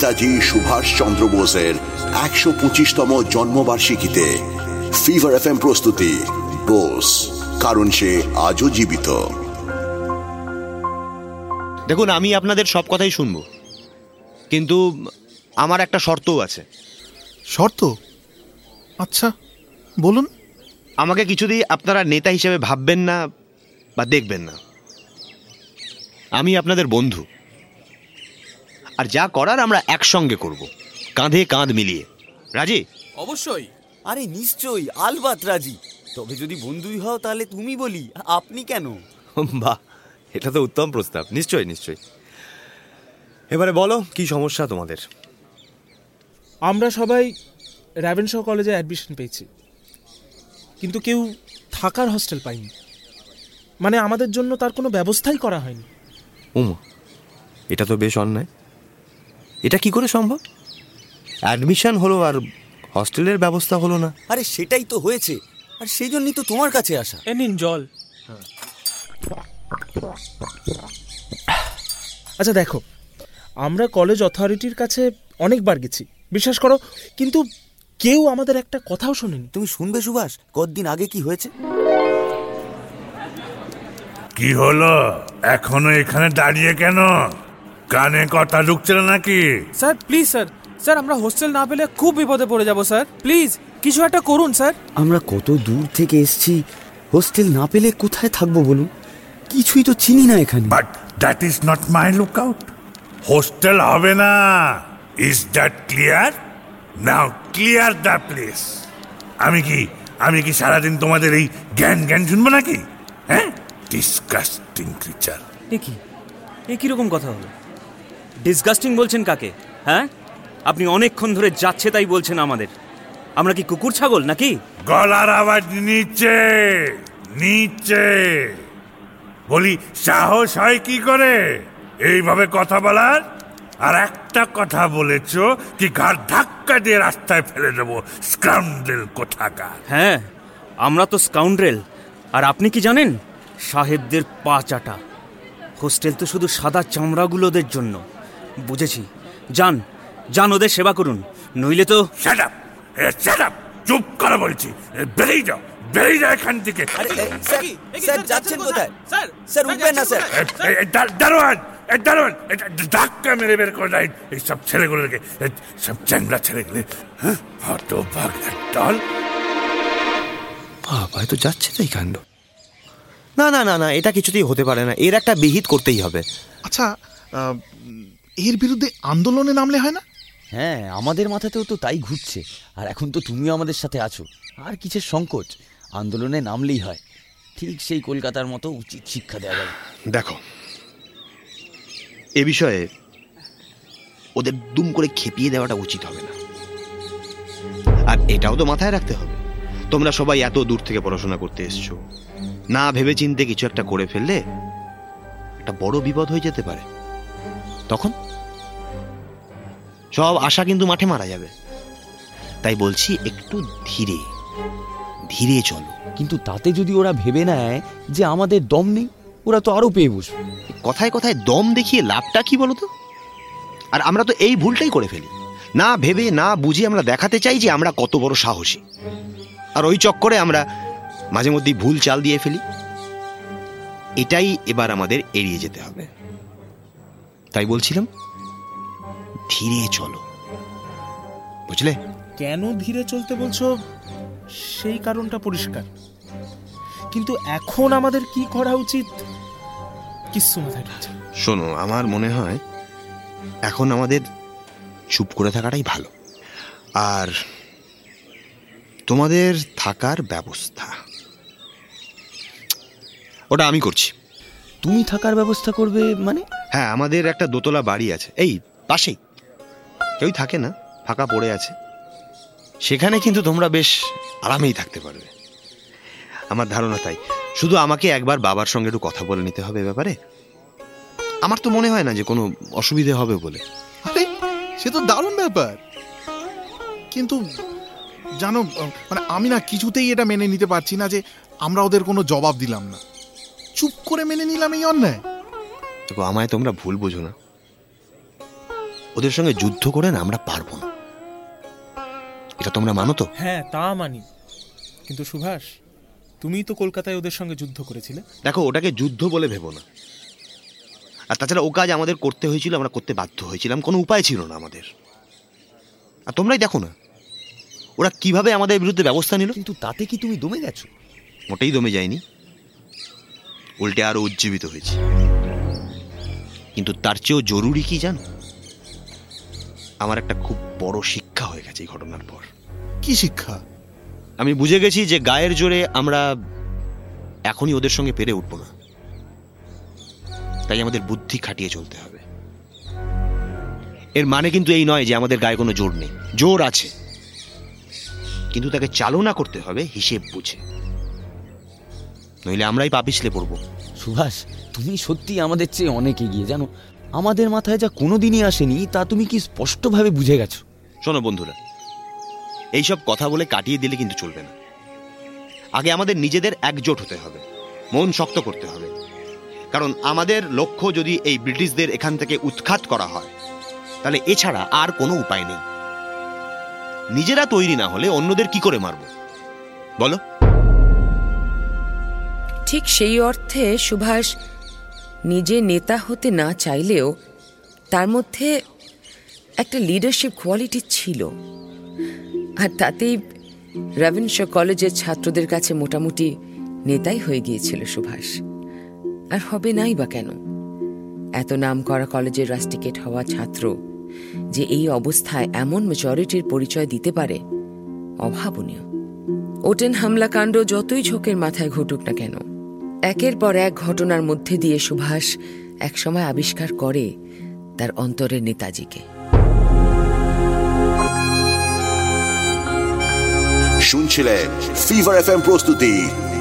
নেতাজি সুভাষ চন্দ্র বোসের একশো পঁচিশতম জন্মবার্ষিকীতে ফিভার এফ প্রস্তুতি। বোস কারণ সে আজও জীবিত। দেখুন আমি আপনাদের সব কথাই শুনব। কিন্তু আমার একটা শর্তও আছে। শর্ত? আচ্ছা বলুন। আমাকে কিছুতেই আপনারা নেতা হিসেবে ভাববেন না বা দেখবেন না। আমি আপনাদের বন্ধু। আর যা করার আমরা একসঙ্গে করব। কাঁধে কাঁধ মিলিয়ে। রাজি? অবশ্যই। আরে নিশ্চয়ই আলবাত রাজি। তবে যদি বন্ধুই হও তাহলে তুমি বলি আপনি কেন? বাহ এটা তো উত্তম প্রস্তাব। নিশ্চয়ই নিশ্চয়ই। এবারে বলো কি সমস্যা তোমাদের? আমরা সবাই র্যাভেনশ কলেজে অ্যাডমিশন পেয়েছি। কিন্তু কেউ থাকার হস্টেল পাইনি মানে আমাদের জন্য তার কোনো ব্যবস্থাই করা হয়নি। উমা এটা তো বেশ অন্যায়। এটা কি করে সম্ভব? অ্যাডমিশন হলো আর হস্টেলের ব্যবস্থা হলো না। আরে সেটাই তো হয়েছে। আর সেই জন্যই তো তোমার কাছে আসা। এ নিন জল। আচ্ছা দেখো আমরা কলেজ অথরিটির কাছে অনেকবার গেছি বিশ্বাস করো কিন্তু কেউ আমাদের একটা কথাও শোনেনি। তুমি শুনবে সুভাষ? কতদিন আগে কি হয়েছে? কি হলো? এখনও এখানে দাঁড়িয়ে কেন? কানে কথা ঢুকছে না নাকি? Sir please sir. স্যার আমরা হোস্টেল না পেলে খুব বিপদে পড়ে যাব স্যার। প্লিজ কিছু একটা করুন স্যার। আমরা কত দূর থেকে এসেছি হোস্টেল না পেলে কোথায় থাকব বলুন? কিছুই তো চিনি না এখানে। But that is not my lookout hostel হবে না। Is that clear now clear the place আমি কি আমি কি সারাদিন তোমাদের এই জ্ঞান জ্ঞান শুনব নাকি? হ্যাঁ? ডিসকাস্টিং ক্রিচার এ কি? এ কীরকম কথা হলো? ডিসগাস্টিং বলছেন কাকে? হ্যাঁ? আপনি অনেকক্ষণ ধরে যাচ্ছে তাই বলছেন আমাদের। আমরা কি কুকুর ছাগল নাকি? গলার আওয়াজ নিচে নিচে। বলি সাহস হয় কি করে? এইভাবে কথা বলার? আর একটা কথা বলেছ কি ঘাড় ধাক্কা দিয়ে রাস্তায় ফেলে দেবো স্ক্রামডেল কোথাকার? হ্যাঁ আমরা তো স্কাউন্ড্রেল আর আপনি কি জানেন? সাহেবদের পা চাটা। হোস্টেল তো শুধু সাদা চামড়াগুলোদের জন্য। বুঝেছি। যান যান ওদের সেবা করুন। নইলে তো Shut up! এ, shut up! চুপ করে বলছি। বেরিয়ে যাও বেরিয়ে যাও এখান থেকে। স্যার যাচ্ছেন কোথায়? স্যার স্যার উঠবেন না স্যার। এ, এ, এ, দা- দারোয়ান দারোয়ান ধাক্কা মেরে বের করে দেয়। এইসব ছেলেগুলোকে সব চ্যাংলা ছেলেগুলো হ্যাঁ? হতভাগ দল বাবা তো যাচ্ছে তাই কাণ্ড। না না না না এটা কিছুতেই হতে পারে না। এর একটা বিহিত করতেই হবে। আচ্ছা আহ, এর বিরুদ্ধে আন্দোলনে নামলে হয় না? হ্যাঁ আমাদের মাথাতেও তো তাই ঘুরছে। আর এখন তো তুমিও আমাদের সাথে আছো। আর কিসের সংকোচ? আন্দোলনে নামলেই হয়। ঠিক সেই কলকাতার মতো উচিত শিক্ষা দেওয়া যাবে। দেখো এ বিষয়ে ওদের দুম করে খেপিয়ে দেওয়াটা উচিত হবে না। আর এটাও তো মাথায় রাখতে হবে। তোমরা সবাই এত দূর থেকে পড়াশোনা করতে এসছো। না ভেবে চিনতে কিছু একটা করে ফেললে একটা বড় বিপদ হয়ে যেতে পারে। তখন? সব আশা কিন্তু মাঠে মারা যাবে। তাই বলছি একটু ধীরে ধীরে চলো। কিন্তু তাতে যদি ওরা ভেবে নেয় যে আমাদের দম নেই ওরা তো আরও পেয়ে বসবে। কথায় কথায় দম দেখিয়ে লাভটা কি বলতো? আর আমরা তো এই ভুলটাই করে ফেলি। না ভেবে না বুঝে আমরা দেখাতে চাই যে আমরা কত বড় সাহসী। আর ওই চক্করে আমরা মাঝে মধ্যেই ভুল চাল দিয়ে ফেলি। এটাই এবার আমাদের এড়িয়ে যেতে হবে। তাই বলছিলাম ধীরে চলো। বুঝলে? কেন ধীরে চলতে বলছো? সেই কারণটা পরিষ্কার। কিন্তু এখন আমাদের কি করা উচিত? কিচ্ছু মাথায় ঢুকছে শোনো আমার মনে হয় এখন আমাদের চুপ করে থাকাটাই ভালো। আর তোমাদের থাকার ব্যবস্থা। ওটা আমি করছি। তুমি থাকার ব্যবস্থা করবে মানে? হ্যাঁ আমাদের একটা দোতলা বাড়ি আছে। এই পাশেই। কেউই থাকে না ফাঁকা পড়ে আছে। সেখানে কিন্তু তোমরা বেশ আরামেই থাকতে পারবে। আমার ধারণা তাই। শুধু আমাকে একবার বাবার সঙ্গে একটু কথা বলে নিতে হবে এ ব্যাপারে। আমার তো মনে হয় না যে কোনো অসুবিধে হবে বলে। আরে সে তো দারুণ ব্যাপার। কিন্তু জানো মানে আমি না কিছুতেই এটা মেনে নিতে পারছি না যে আমরা ওদের কোনো জবাব দিলাম না। চুপ করে মেনে নিলাম এই অন্যায়। দেখো আমায় তোমরা ভুল বোঝো না। ওদের সঙ্গে যুদ্ধ করে না আমরা পারব না। এটা তোমরা মানো তো? হ্যাঁ তা মানি। কিন্তু সুভাষ তুমিই তো কলকাতায় ওদের সঙ্গে যুদ্ধ করেছিলে। দেখো ওটাকে যুদ্ধ বলে ভেবো না। আর তাছাড়া ও কাজ আমাদের করতে হয়েছিল আমরা করতে বাধ্য হয়েছিলাম। কোনো উপায় ছিল না আমাদের। আর তোমরাই দেখো না ওরা কীভাবে আমাদের বিরুদ্ধে ব্যবস্থা নিল। কিন্তু তাতে কি তুমি দমে গেছো? মোটেই দমে যায়নি। উল্টে আরও উজ্জীবিত হয়েছে। কিন্তু তার চেয়েও জরুরি কি জানো? আমার একটা খুব বড় শিক্ষা হয়ে গেছে এই ঘটনার পর। কি শিক্ষা? আমি বুঝে গেছি যে গায়ের জোরে আমরা এখনই ওদের সঙ্গে পেরে উঠবো না। তাই আমাদের বুদ্ধি খাটিয়ে চলতে হবে। এর মানে কিন্তু এই নয় যে আমাদের গায়ে কোনো জোর নেই। জোর আছে। কিন্তু তাকে চালনা করতে হবে হিসেব বুঝে। নইলে আমরাই পা পিছলে পড়ব। সুভাষ তুমি সত্যি আমাদের চেয়ে অনেক এগিয়ে জানো? আমাদের মাথায় যা কোনোদিনই আসেনি তা তুমি কি স্পষ্টভাবে বুঝে গেছো? শোনো বন্ধুরা এইসব কথা বলে কাটিয়ে দিলে কিন্তু চলবে না। আগে আমাদের নিজেদের একজোট হতে হবে মন শক্ত করতে হবে। কারণ আমাদের লক্ষ্য যদি এই ব্রিটিশদের এখান থেকে উৎখাত করা হয় তাহলে এছাড়া আর কোনো উপায় নেই। নিজেরা তৈরি না হলে অন্যদের কি করে মারব? বলো। ঠিক সেই অর্থে সুভাষ নিজে নেতা হতে না চাইলেও তার মধ্যে একটা লিডারশিপ কোয়ালিটি ছিল। আর তাতেই রেভেনশ কলেজের ছাত্রদের কাছে মোটামুটি নেতাই হয়ে গিয়েছিল সুভাষ। আর হবে নাই বা কেন? এত নাম করা কলেজের রাস্টিকেট হওয়া ছাত্র যে এই অবস্থায় এমন মেজরিটির পরিচয় দিতে পারে, অভাবনীয়। ওটেন হামলাকাণ্ড যতই ঝোঁকের মাথায় ঘটুক না কেন একের পর এক ঘটনার মধ্যে দিয়ে সুভাষ একসময় আবিষ্কার করে তার অন্তরের নেতাজিকে। শুনছিলেন ফিভার এফ প্রস্তুতি।